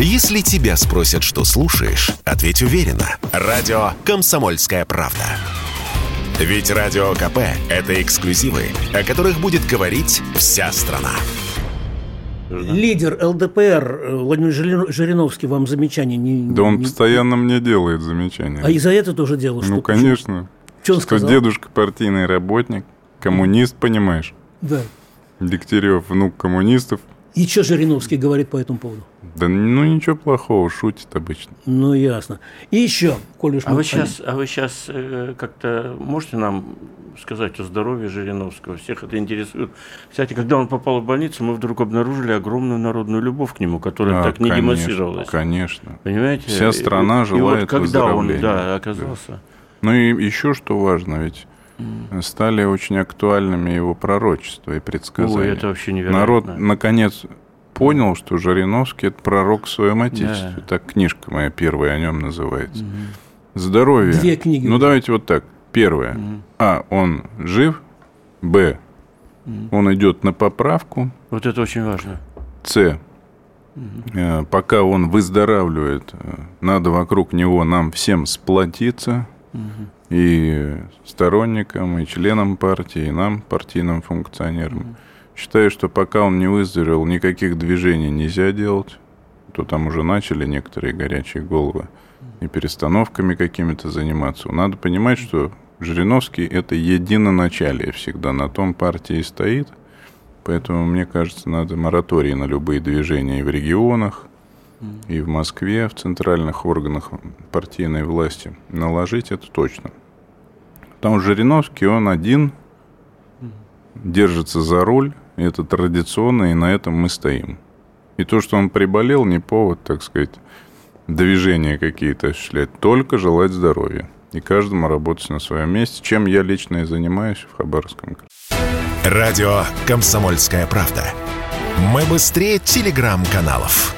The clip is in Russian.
Если тебя спросят, что слушаешь, ответь уверенно. Радио «Комсомольская правда». Ведь Радио КП – это эксклюзивы, о которых будет говорить вся страна. Лидер ЛДПР э, Владимир Жириновский вам замечания не... Да он не- постоянно мне делает замечания. А и за это тоже делал ну, конечно. Что он Что сказал? дедушка партийный работник, коммунист, понимаешь. Да. Дегтярев, внук коммунистов. И что Жириновский говорит по этому поводу? Да ну ничего плохого, шутит обычно. Ну, ясно. И еще, коль уж А мы- вы сейчас, а вы сейчас э, как-то можете нам сказать о здоровье Жириновского? Всех это интересует. Кстати, когда он попал в больницу, мы вдруг обнаружили огромную народную любовь к нему, которая А, так не конечно, демонстрировалась. Конечно. Понимаете? Вся страна И- и желает вот когда он да, оказался. Ну и еще что важно, ведь стали очень актуальными его пророчества и предсказания. Ой, это вообще невероятно. Народ наконец понял, что Жириновский это пророк в своем отечестве. Да. Так книжка моя первая о нем называется. Здоровье. Две книги Ну давайте вот так. Первое. А. Он жив. Б. Он идет на поправку. Вот это очень важно. С. Э, Пока он выздоравливает, э, надо вокруг него нам всем сплотиться. И сторонникам, и членам партии, и нам, партийным функционерам. Считаю, что пока он не выздоровел, никаких движений нельзя делать. То там уже начали некоторые горячие головы и перестановками какими-то заниматься. Надо понимать, что Жириновский – это единоначалие всегда. На том партии стоит. Поэтому, мне кажется, надо мораторий на любые движения и в регионах, и в Москве, в центральных органах партийной власти наложить это точно. Потому что Жириновский, он один держится за руль, это традиционно, и на этом мы стоим. И то, что он приболел, не повод, так сказать, движения какие-то осуществлять, только желать здоровья. И каждому работать на своем месте, чем я лично и занимаюсь в Хабаровском. Радио «Комсомольская правда». Мы быстрее телеграм-каналов.